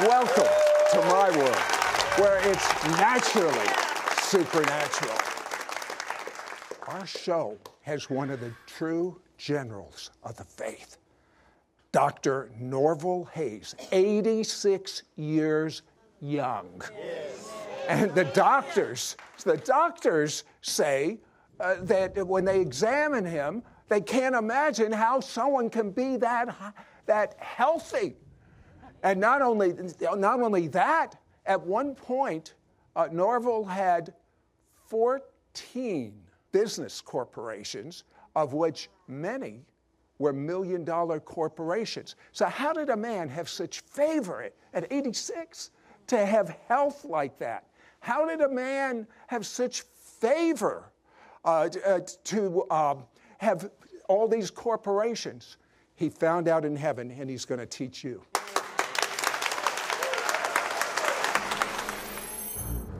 Welcome to my world, where it's naturally supernatural. Our show has one of the true generals of the faith, Dr. Norval Hayes, 86 years young. And the doctors, the doctors say uh, that when they examine him, they can't imagine how someone can be that, that healthy. And not only, not only that, at one point, uh, Norval had 14 business corporations, of which many were million dollar corporations. So, how did a man have such favor at 86 to have health like that? How did a man have such favor uh, uh, to uh, have all these corporations? He found out in heaven, and he's going to teach you.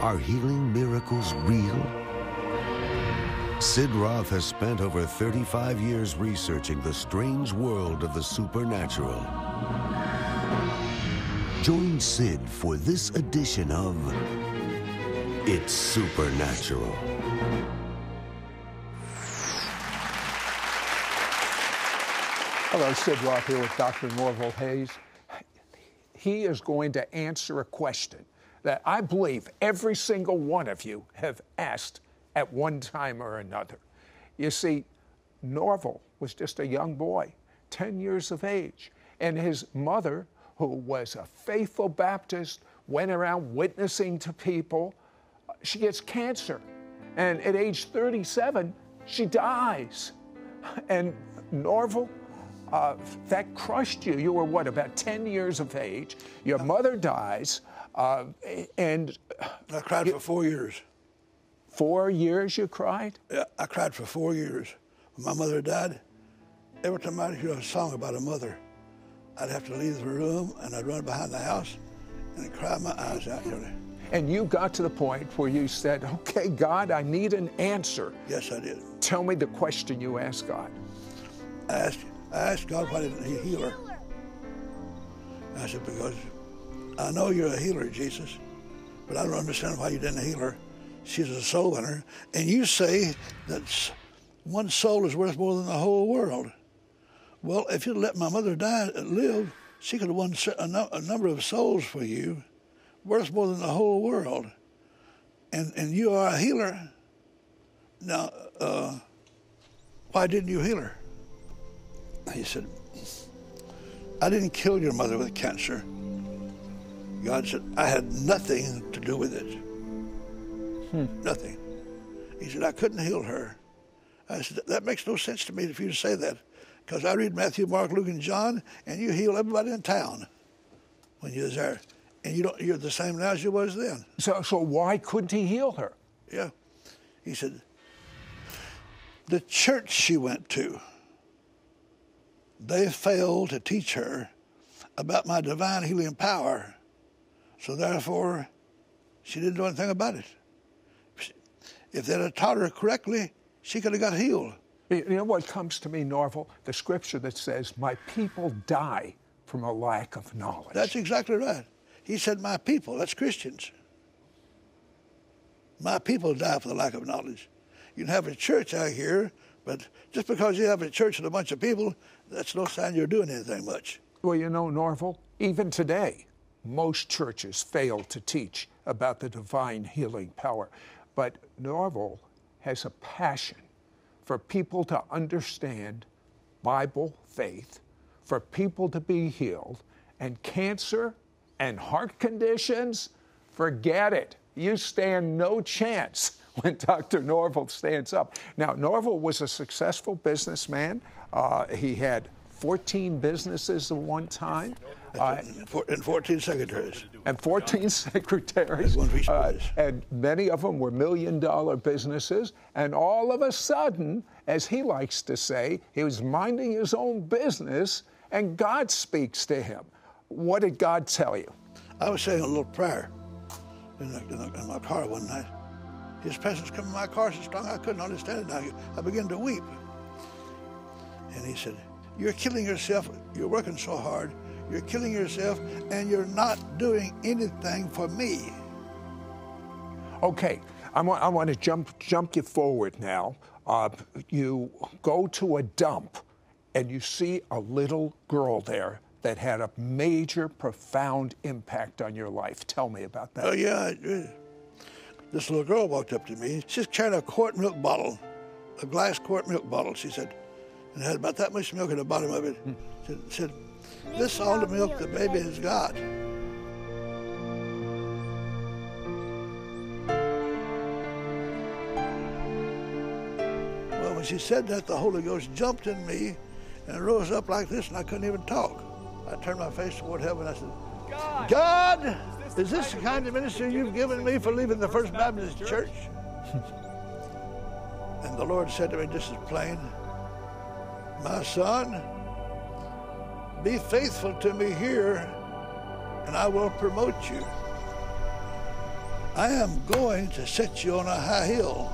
Are healing miracles real? Sid Roth has spent over 35 years researching the strange world of the supernatural. Join Sid for this edition of It's Supernatural. Hello, Sid Roth here with Dr. Norval Hayes. He is going to answer a question that I believe every single one of you have asked at one time or another. You see, Norval was just a young boy, 10 years of age, and his mother, who was a faithful Baptist, went around witnessing to people. She gets cancer, and at age 37, she dies. And Norval, uh, that crushed you. You were what, about 10 years of age? Your mother dies. Uh, and I cried for four years. Four years you cried? Yeah, I cried for four years. When my mother died, every time I'd hear a song about a mother, I'd have to leave the room and I'd run behind the house and I'd cry my eyes out. And you got to the point where you said, okay, God, I need an answer. Yes, I did. Tell me the question you asked God. I asked, I asked God, why didn't he heal her? I said, because I know you're a healer, Jesus, but I don't understand why you didn't heal her. She's a soul winner. And you say that one soul is worth more than the whole world. Well, if you'd let my mother die, live, she could have won a, number of souls for you, worth more than the whole world. And, and you are a healer. Now, uh, why didn't you heal her? He said, I didn't kill your mother with cancer. God said, I had nothing to do with it. Hmm. Nothing. He said, I couldn't heal her. I said, that makes no sense to me for you to say that. Because I read Matthew, Mark, Luke, and John, and you heal everybody in town when you're there. And you don't, you're the same now as you was then. So, so why couldn't he heal her? Yeah. He said, the church she went to, they failed to teach her about my divine healing power. So therefore, she didn't do anything about it. If they'd have taught her correctly, she could have got healed. You know what comes to me, Norval? The scripture that says, My people die from a lack of knowledge. That's exactly right. He said, My people, that's Christians. My people die for the lack of knowledge. You can have a church out here, but just because you have a church with a bunch of people, that's no sign you're doing anything much. Well, you know, Norval, even today, most churches fail to teach about the divine healing power. But Norval has a passion for people to understand Bible faith, for people to be healed, and cancer and heart conditions, forget it. You stand no chance when Dr. Norval stands up. Now, Norval was a successful businessman. Uh, he had 14 businesses at one time. Uh, and 14 secretaries. And 14 secretaries. Uh, and many of them were million dollar businesses. And all of a sudden, as he likes to say, he was minding his own business and God speaks to him. What did God tell you? I was saying a little prayer in, the, in, the, in my car one night. His presence came in my car so strong I couldn't understand it. Now I began to weep. And he said, You're killing yourself. You're working so hard. You're killing yourself, and you're not doing anything for me. Okay, I want, I want to jump, jump you forward now. Uh, you go to a dump and you see a little girl there that had a major, profound impact on your life. Tell me about that. Oh, yeah. This little girl walked up to me. She's carrying a quart milk bottle, a glass quart milk bottle, she said, and had about that much milk in the bottom of it. Said, said, This is all the milk the baby has got. Well, when she said that, the Holy Ghost jumped in me and rose up like this, and I couldn't even talk. I turned my face toward heaven. I said, God, God is this the kind of ministry you've given me for leaving the First Baptist Church? and the Lord said to me just as plain, My son, be faithful to me here, and I will promote you. I am going to set you on a high hill,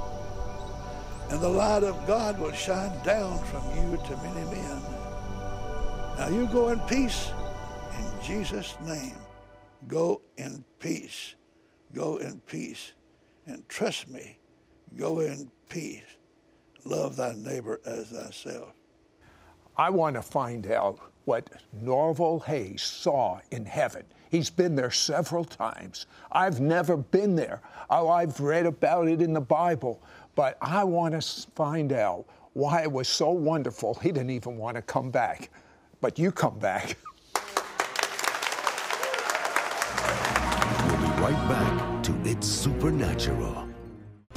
and the light of God will shine down from you to many men. Now you go in peace in Jesus' name. Go in peace. Go in peace. And trust me, go in peace. Love thy neighbor as thyself. I want to find out what Norval Hayes saw in heaven. He's been there several times. I've never been there. Oh, I've read about it in the Bible, but I want to find out why it was so wonderful he didn't even want to come back but you come back. We'll be right back to It's Supernatural.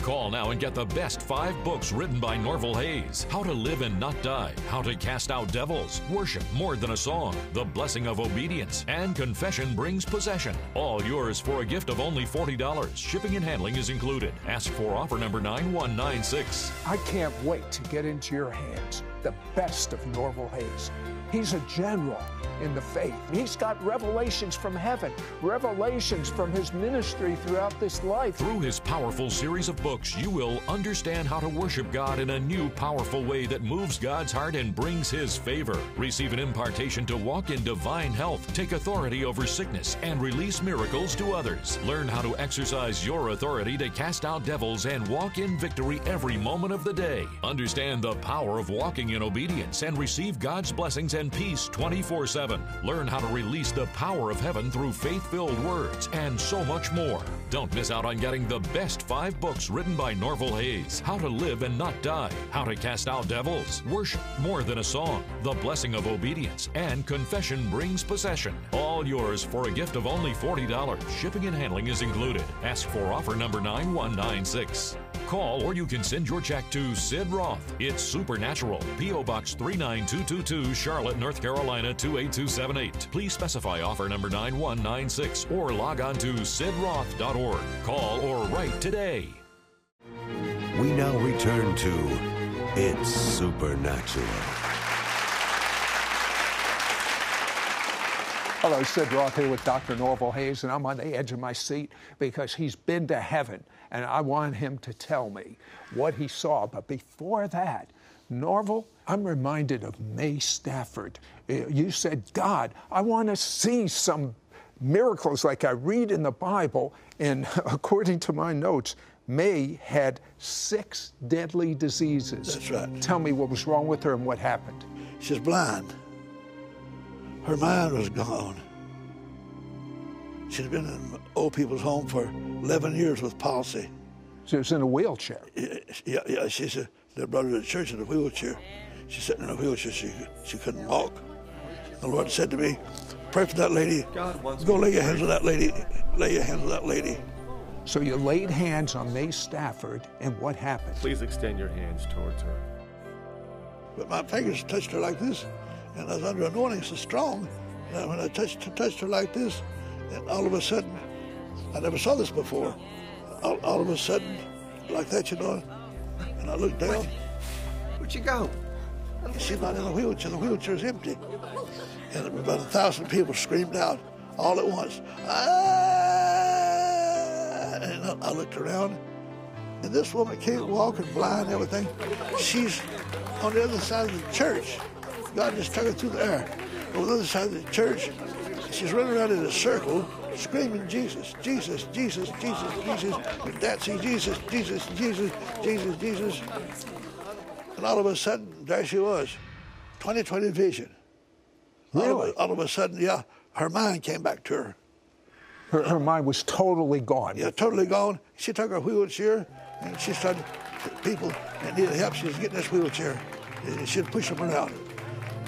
Call now and get the best five books written by Norval Hayes How to Live and Not Die, How to Cast Out Devils, Worship More Than a Song, The Blessing of Obedience, and Confession Brings Possession. All yours for a gift of only $40. Shipping and handling is included. Ask for offer number 9196. I can't wait to get into your hands the best of Norval Hayes. He's a general in the faith. He's got revelations from heaven, revelations from his ministry throughout this life. Through his powerful series of books, you will understand how to worship God in a new, powerful way that moves God's heart and brings his favor. Receive an impartation to walk in divine health, take authority over sickness, and release miracles to others. Learn how to exercise your authority to cast out devils and walk in victory every moment of the day. Understand the power of walking in obedience and receive God's blessings and peace 24 7. Learn how to release the power of heaven through faith filled words and so much more. Don't miss out on getting the best five books written by Norval Hayes How to Live and Not Die, How to Cast Out Devils, Worship More Than a Song, The Blessing of Obedience, and Confession Brings Possession. All yours for a gift of only $40. Shipping and handling is included. Ask for offer number 9196. Call or you can send your check to Sid Roth. It's Supernatural. P.O. Box 39222, Charlotte, North Carolina 28278. Please specify offer number 9196 or log on to sidroth.org. Call or write today. We now return to It's Supernatural. Hello, Sid Roth here with Dr. Norval Hayes, and I'm on the edge of my seat because he's been to heaven, and I want him to tell me what he saw. But before that, Norval, I'm reminded of May Stafford. Uh, you said, God, I want to see some miracles like I read in the Bible. And according to my notes, May had six deadly diseases. That's right. Tell me what was wrong with her and what happened. She's blind. Her mind was gone. She's been in old people's home for 11 years with palsy. She was in a wheelchair. Yeah, yeah. She's a, they brought her to church in a wheelchair. She's sitting in a wheelchair. She, she couldn't walk. The Lord said to me, pray for that lady. Go lay your hands on that lady. Lay your hands on that lady. So you laid hands on May Stafford, and what happened? Please extend your hands towards her. But my fingers touched her like this, and I was under anointing so strong. And when I touched, touched her like this, and all of a sudden, I never saw this before. All, all of a sudden, like that, you know, and I looked down. Where'd you go? She's not in the wheelchair. The wheelchair's empty. And about a thousand people screamed out all at once. Ah! And I looked around, and this woman came walking blind and everything. She's on the other side of the church. God just took her through the air. On the other side of the church, she's running around in a circle, screaming, Jesus, Jesus, Jesus, Jesus, Jesus, and dancing, Jesus, Jesus, Jesus, Jesus, Jesus. And all of a sudden, there she was, 20/20 vision. Really? All of, all of a sudden, yeah, her mind came back to her. Her, her mind was totally gone. Yeah, totally gone. She took her wheelchair and she started, people that needed help, she was getting this wheelchair. And she'd push them around.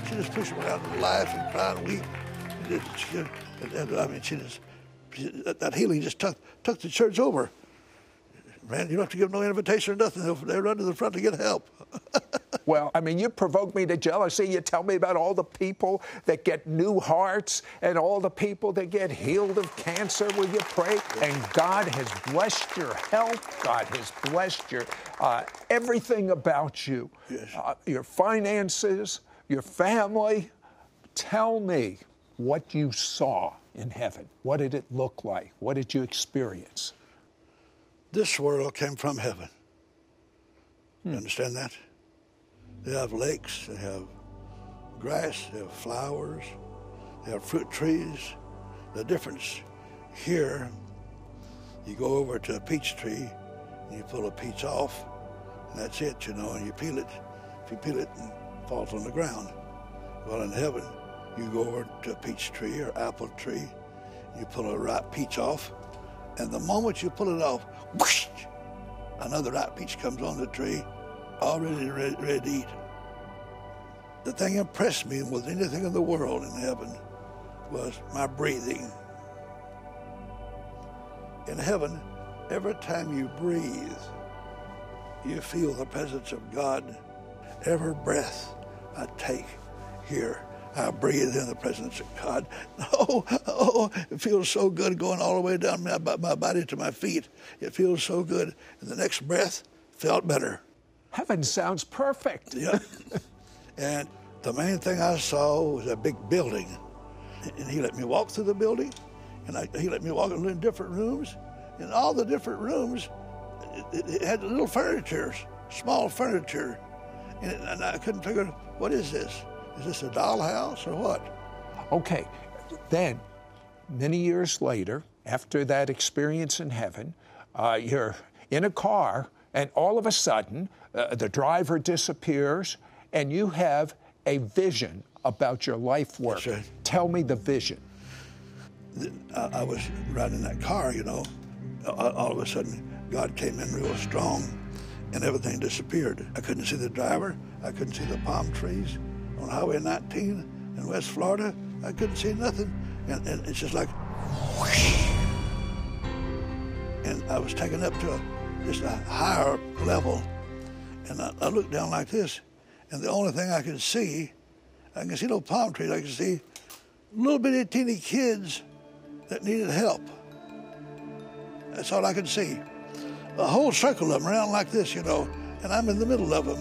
She just pushed them out and laugh and cry and weep. And she, and, and, I mean, she just, she, that, that healing just took, took the church over. Man, you don't have to give no invitation or nothing. They'll, they run to the front to get help. Well, I mean, you provoke me to jealousy. You tell me about all the people that get new hearts and all the people that get healed of cancer. Will you pray? And God has blessed your health. God has blessed your uh, everything about you, Yes. uh, your finances, your family. Tell me what you saw in heaven. What did it look like? What did you experience? This world came from heaven. You understand that? They have lakes, they have grass, they have flowers, they have fruit trees. The difference here, you go over to a peach tree and you pull a peach off, and that's it, you know, and you peel it. If you peel it, it falls on the ground. Well, in heaven, you go over to a peach tree or apple tree, you pull a ripe peach off, and the moment you pull it off, whoosh, another ripe peach comes on the tree, already ready, ready to eat. The thing impressed me more than anything in the world in heaven was my breathing. In heaven, every time you breathe, you feel the presence of God. Every breath I take here, I breathe in the presence of God. Oh, oh, it feels so good going all the way down my, my body to my feet. It feels so good. And the next breath felt better. Heaven sounds perfect. Yeah. and the main thing I saw was a big building. And he let me walk through the building, and I, he let me walk in different rooms. And all the different rooms, it, it had little furniture, small furniture. And, and I couldn't figure, what is this? Is this a dollhouse or what? Okay, then, many years later, after that experience in heaven, uh, you're in a car, and all of a sudden, uh, the driver disappears, and you have a vision about your life work. Right. Tell me the vision. I, was riding that car, you know. All of a sudden, God came in real strong, and everything disappeared. I couldn't see the driver. I couldn't see the palm trees on Highway 19 in West Florida. I couldn't see nothing, and, and it's just like, whoosh. And I was taken up to a, just a higher level, and I, I looked down like this, and the only thing I could see, I can see no palm trees. I can see little bitty teeny kids that needed help. That's all I could see. A whole circle of them around like this, you know, and I'm in the middle of them.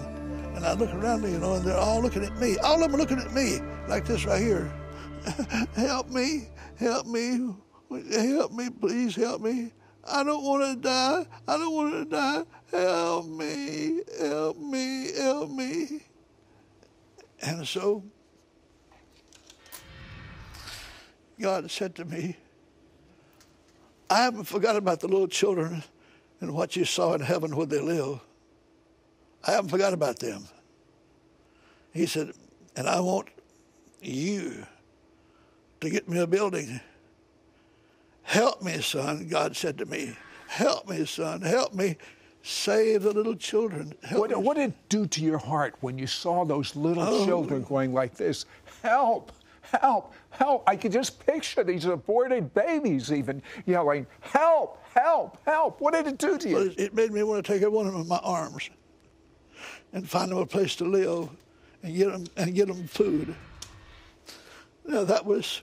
And I look around me, you know, and they're all looking at me. All of them are looking at me like this right here. help me, help me, help me, please help me. I don't want to die. I don't want to die. Help me, help me, help me. And so God said to me, I haven't forgotten about the little children and what you saw in heaven where they live. I haven't forgot about them. He said, and I want you to get me a building. Help me, son, God said to me. Help me, son. Help me save the little children. Help What, me. what did it do to your heart when you saw those little Oh. children going like this? Help! Help! Help! I could just picture these aborted babies even yelling, Help! Help! Help! What did it do to you? Well, it- it made me want to take every one of them in my arms and find them a place to live and get them, and get them food. Now that was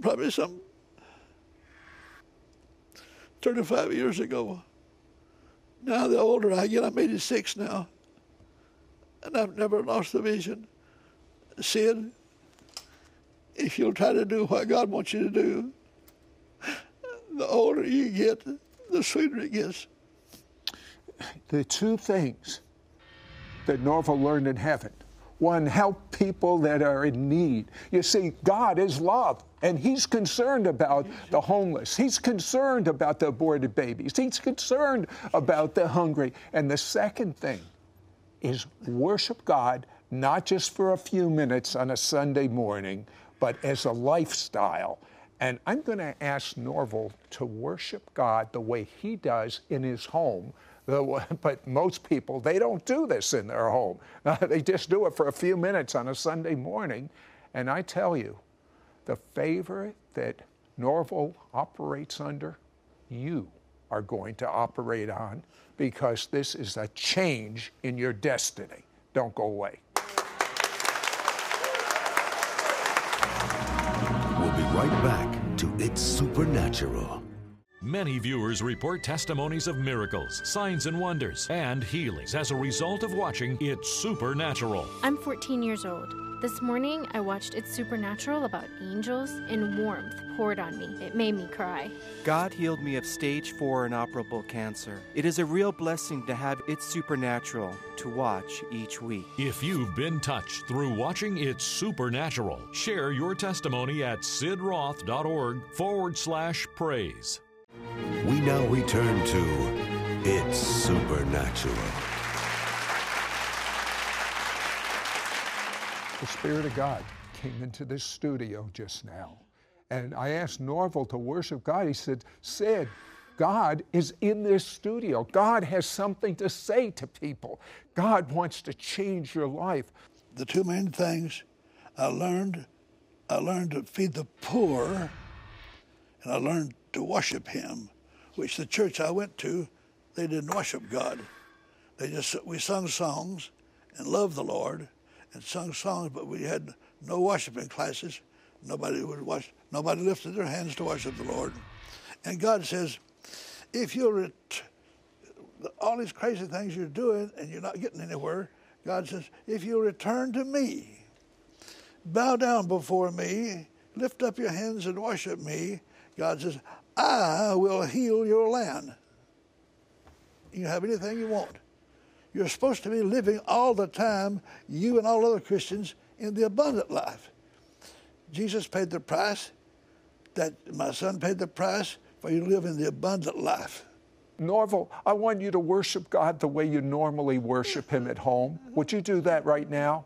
probably some 35 years ago. Now the older I get, I'm 86 now, and I've never lost the vision. Sid, if you'll try to do what God wants you to do, the older you get, the sweeter it gets. The two things that Norval learned in heaven one, help people that are in need. You see, God is love, and He's concerned about the homeless. He's concerned about the aborted babies. He's concerned about the hungry. And the second thing is worship God, not just for a few minutes on a Sunday morning, but as a lifestyle. And I'm going to ask Norval to worship God the way he does in his home but most people, they don't do this in their home. they just do it for a few minutes on a Sunday morning. And I tell you, the favor that Norval operates under, you are going to operate on because this is a change in your destiny. Don't go away. Right back to It's Supernatural. Many viewers report testimonies of miracles, signs and wonders, and healings as a result of watching It's Supernatural. I'm 14 years old. This morning, I watched It's Supernatural about angels, and warmth poured on me. It made me cry. God healed me of stage 4 inoperable cancer. It is a real blessing to have It's Supernatural to watch each week. If you've been touched through watching It's Supernatural, share your testimony at sidroth.org forward slash praise. We now return to It's Supernatural. The Spirit of God came into this studio just now. And I asked Norval to worship God. He said, Sid, God is in this studio. God has something to say to people. God wants to change your life. The two main things I learned I learned to feed the poor, and I learned to worship Him which the church I went to, they didn't worship God. They just we sung songs and loved the Lord and sung songs, but we had no worshiping classes. Nobody would worship. Nobody lifted their hands to worship the Lord. And God says, if you're all these crazy things you're doing and you're not getting anywhere, God says, if you return to me, bow down before me, lift up your hands and worship me, God says, I will heal your land. You have anything you want. You're supposed to be living all the time, you and all other Christians, in the abundant life. Jesus paid the price, that my son paid the price for you to live in the abundant life. Norval, I want you to worship God the way you normally worship Him at home. Would you do that right now?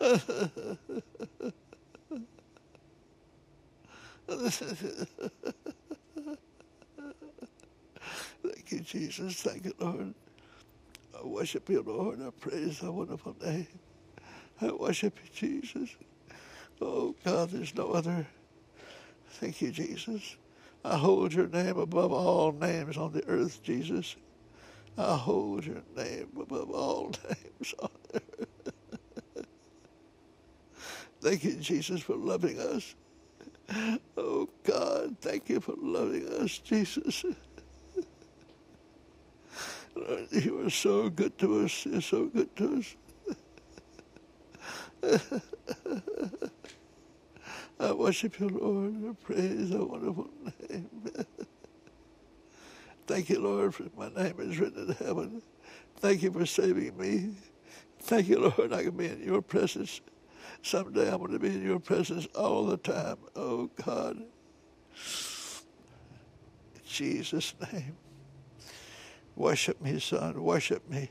Thank you, Jesus. Thank you, Lord. I worship you, Lord. I praise thy wonderful name. I worship you, Jesus. Oh, God, there's no other. Thank you, Jesus. I hold your name above all names on the earth, Jesus. I hold your name above all names on earth. Thank you, Jesus, for loving us. Oh, God, thank you for loving us, Jesus. You are so good to us. You're so good to us. I worship you, Lord. I praise your wonderful name. Thank you, Lord, for my name is written in heaven. Thank you for saving me. Thank you, Lord, I can be in your presence. Someday I'm going to be in your presence all the time. Oh, God. In Jesus' name. Worship me, son. Worship me.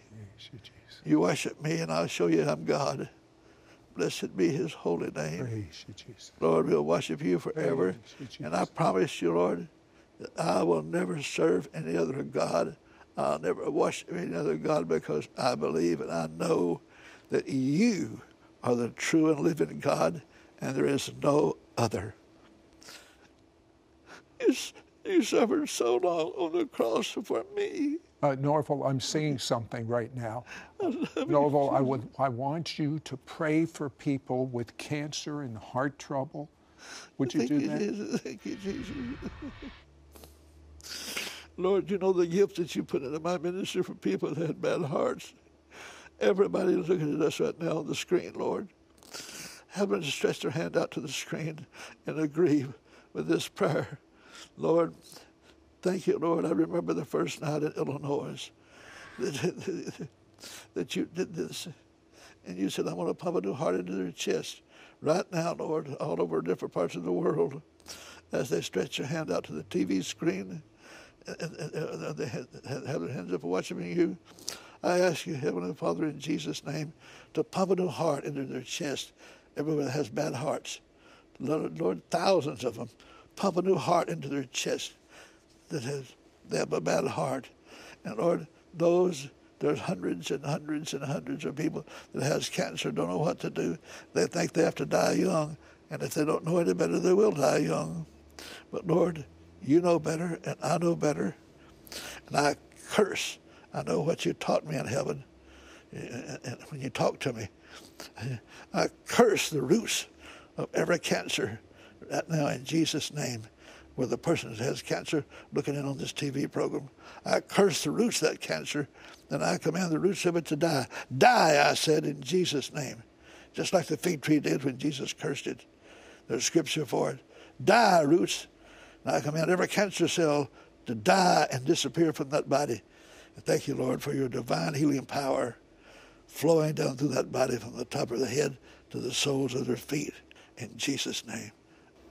You worship me, and I'll show you I'm God. Blessed be his holy name. Praise you, Jesus. Lord, we'll worship you forever. You, and I promise you, Lord, that I will never serve any other God. I'll never worship any other God because I believe and I know that you are the true and living God, and there is no other. You, You suffered so long on the cross for me. Uh, Norval, I'm seeing something right now. Norval, I, would, I want you to pray for people with cancer and heart trouble. Would you Thank do you, that? Jesus. Thank you, Jesus. Lord, you know the gift that you put into my ministry for people that had bad hearts. Everybody looking at us right now on the screen, Lord. Help them to stretch their hand out to the screen and agree with this prayer. Lord, thank you, Lord. I remember the first night in Illinois that, that you did this. And you said, I want to pump a new heart into their chest. Right now, Lord, all over different parts of the world, as they stretch their hand out to the TV screen and, and, and they have, have their hands up watching you. I ask you, Heavenly Father, in Jesus' name, to pump a new heart into their chest. Everyone that has bad hearts. Lord, Lord, thousands of them. Pump a new heart into their chest that has they have a bad heart. And Lord, those there's hundreds and hundreds and hundreds of people that has cancer, don't know what to do. They think they have to die young, and if they don't know any better, they will die young. But Lord, you know better, and I know better. And I curse. I know what you taught me in heaven. And when you talk to me, I curse the roots of every cancer right now in Jesus' name. With the person that has cancer looking in on this TV program, I curse the roots of that cancer, and I command the roots of it to die. Die, I said, in Jesus' name. Just like the fig tree did when Jesus cursed it. There's scripture for it. Die, roots. And I command every cancer cell to die and disappear from that body. Thank you, Lord, for your divine healing power flowing down through that body from the top of the head to the soles of their feet. In Jesus' name.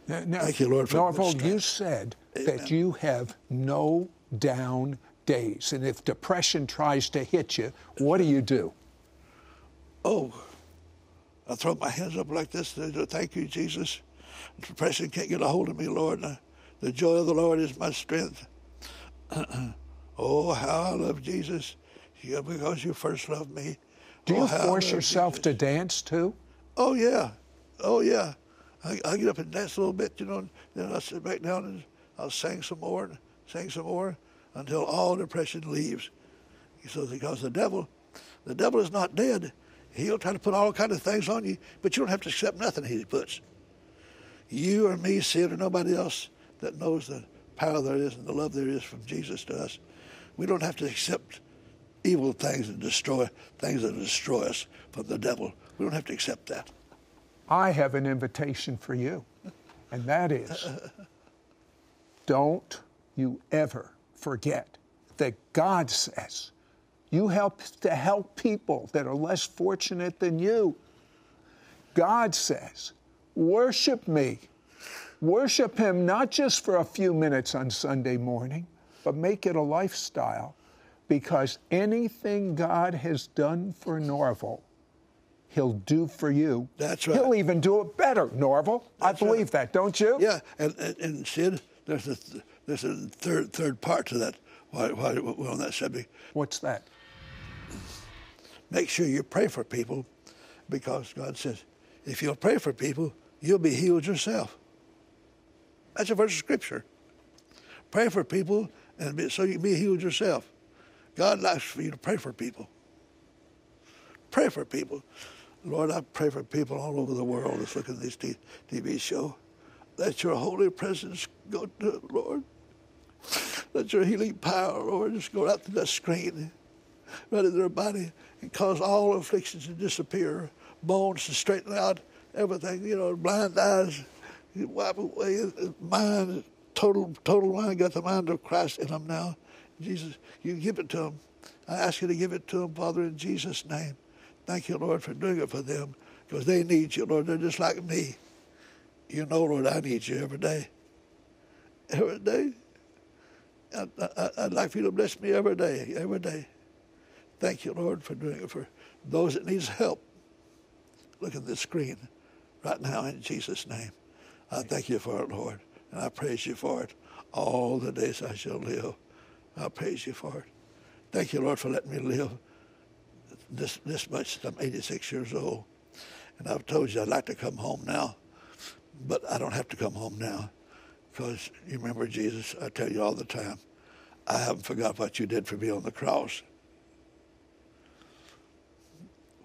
Now, Thank you, Lord, for Norval, you said that you have no down days. And if depression tries to hit you, what do you do? Oh, I throw my hands up like this. And thank you, Jesus. Depression can't get a hold of me, Lord. The joy of the Lord is my strength. oh, how I love Jesus. Yeah, because you first loved me. Do oh, you force yourself Jesus. to dance too? Oh yeah, oh yeah. I, I get up and dance a little bit, you know, and then I sit back down and I'll sing some more and sing some more until all depression leaves. So because the devil, the devil is not dead. He'll try to put all kind of things on you, but you don't have to accept nothing he puts. You or me, Sid, or nobody else that knows the power there is and the love there is from Jesus to us. We don't have to accept evil things and destroy things that destroy us from the devil. We don't have to accept that. I have an invitation for you, and that is don't you ever forget that God says you help to help people that are less fortunate than you. God says, worship me. Worship Him not just for a few minutes on Sunday morning, but make it a lifestyle because anything God has done for Norval, He'll do for you. That's right. He'll even do it better, Norval. I That's right. believe that, don't you? Yeah, and, and, and Sid, there's a there's a third third part to that. Why, why we're on that subject. What's that? Make sure you pray for people, because God says, if you'll pray for people, you'll be healed yourself. That's a verse of scripture. Pray for people, and be, so you can be healed yourself. God likes for you to pray for people. Pray for people. Lord, I pray for people all over the world that's looking at this TV show. Let your holy presence go to it, Lord. Let your healing power, Lord, just go out to that screen, right in their body, and cause all afflictions to disappear, bones to straighten out, everything, you know, blind eyes, wipe away, mind, total, total mind, got the mind of Christ in them now. Jesus, you give it to them. I ask you to give it to them, Father, in Jesus' name. Thank you, Lord, for doing it for them, because they need you, Lord. They're just like me. You know, Lord, I need you every day. Every day. I, I, I'd like for you to bless me every day, every day. Thank you, Lord, for doing it for those that needs help. Look at this screen right now in Jesus' name. I thank you for it, Lord, and I praise you for it. All the days I shall live, I praise you for it. Thank you, Lord, for letting me live this this much. I'm 86 years old, and I've told you I'd like to come home now, but I don't have to come home now because you remember Jesus, I tell you all the time, I haven't forgot what you did for me on the cross.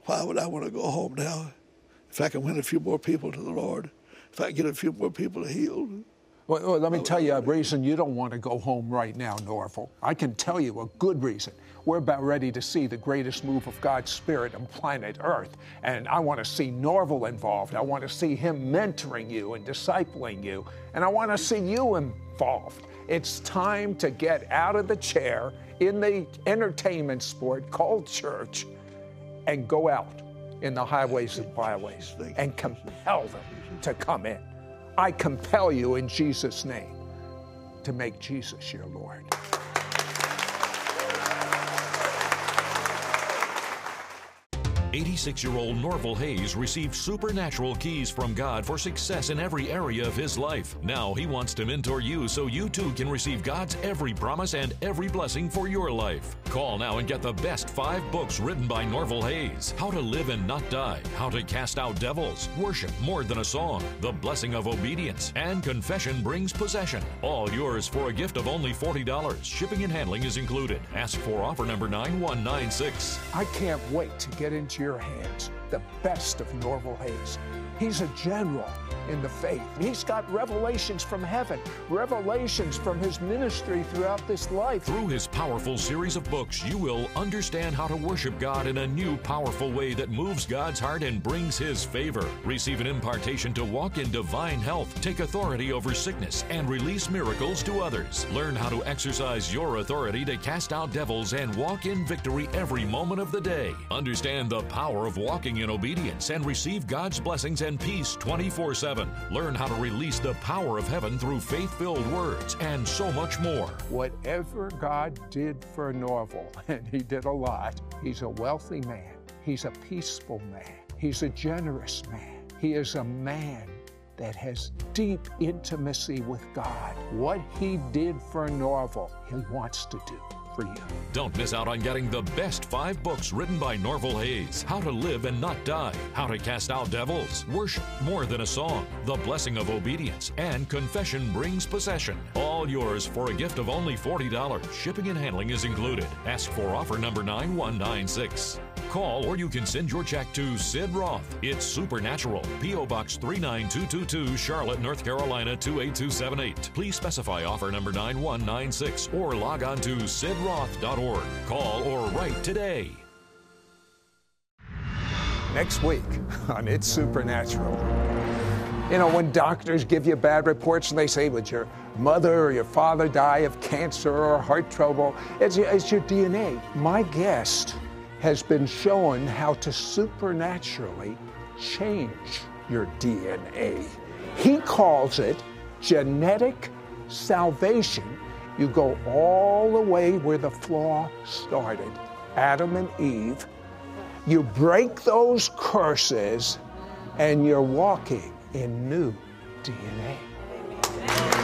Why would I want to go home now if I can win a few more people to the Lord? If I can get a few more people healed? Well, well, let me tell you a reason you don't want to go home right now, Norval. I can tell you a good reason. We're about ready to see the greatest move of God's Spirit on planet Earth. And I want to see Norval involved. I want to see him mentoring you and discipling you. And I want to see you involved. It's time to get out of the chair in the entertainment sport called church and go out in the highways and byways and compel them to come in. I compel you in Jesus' name to make Jesus your Lord. 86 year old Norval Hayes received supernatural keys from God for success in every area of his life. Now he wants to mentor you so you too can receive God's every promise and every blessing for your life. Call now and get the best five books written by Norval Hayes How to Live and Not Die, How to Cast Out Devils, Worship More Than a Song, The Blessing of Obedience, and Confession Brings Possession. All yours for a gift of only $40. Shipping and handling is included. Ask for offer number 9196. I can't wait to get into your hands the best of Norval Hayes. He's a general in the faith. He's got revelations from heaven, revelations from his ministry throughout this life. Through his powerful series of books, you will understand how to worship God in a new, powerful way that moves God's heart and brings his favor. Receive an impartation to walk in divine health, take authority over sickness, and release miracles to others. Learn how to exercise your authority to cast out devils and walk in victory every moment of the day. Understand the power of walking in obedience and receive God's blessings and peace 24 7. Learn how to release the power of heaven through faith filled words and so much more. Whatever God did for Norval, and he did a lot, he's a wealthy man, he's a peaceful man, he's a generous man, he is a man that has deep intimacy with God. What he did for Norval, he wants to do for you. Don't miss out on getting the best five books written by Norval Hayes How to Live and Not Die, How to Cast Out Devils, Worship More Than a Song, The Blessing of Obedience, and Confession Brings Possession. All yours for a gift of only $40. Shipping and handling is included. Ask for offer number 9196. Call or you can send your check to Sid Roth. It's Supernatural. P.O. Box 39222, Charlotte, North Carolina 28278. Please specify offer number 9196 or log on to sidroth.org. Call or write today. Next week on It's Supernatural. You know, when doctors give you bad reports and they say, would your mother or your father die of cancer or heart trouble? It's, it's your DNA. My guest has been shown how to supernaturally change your DNA. He calls it genetic salvation. You go all the way where the flaw started Adam and Eve. You break those curses, and you're walking in new DNA.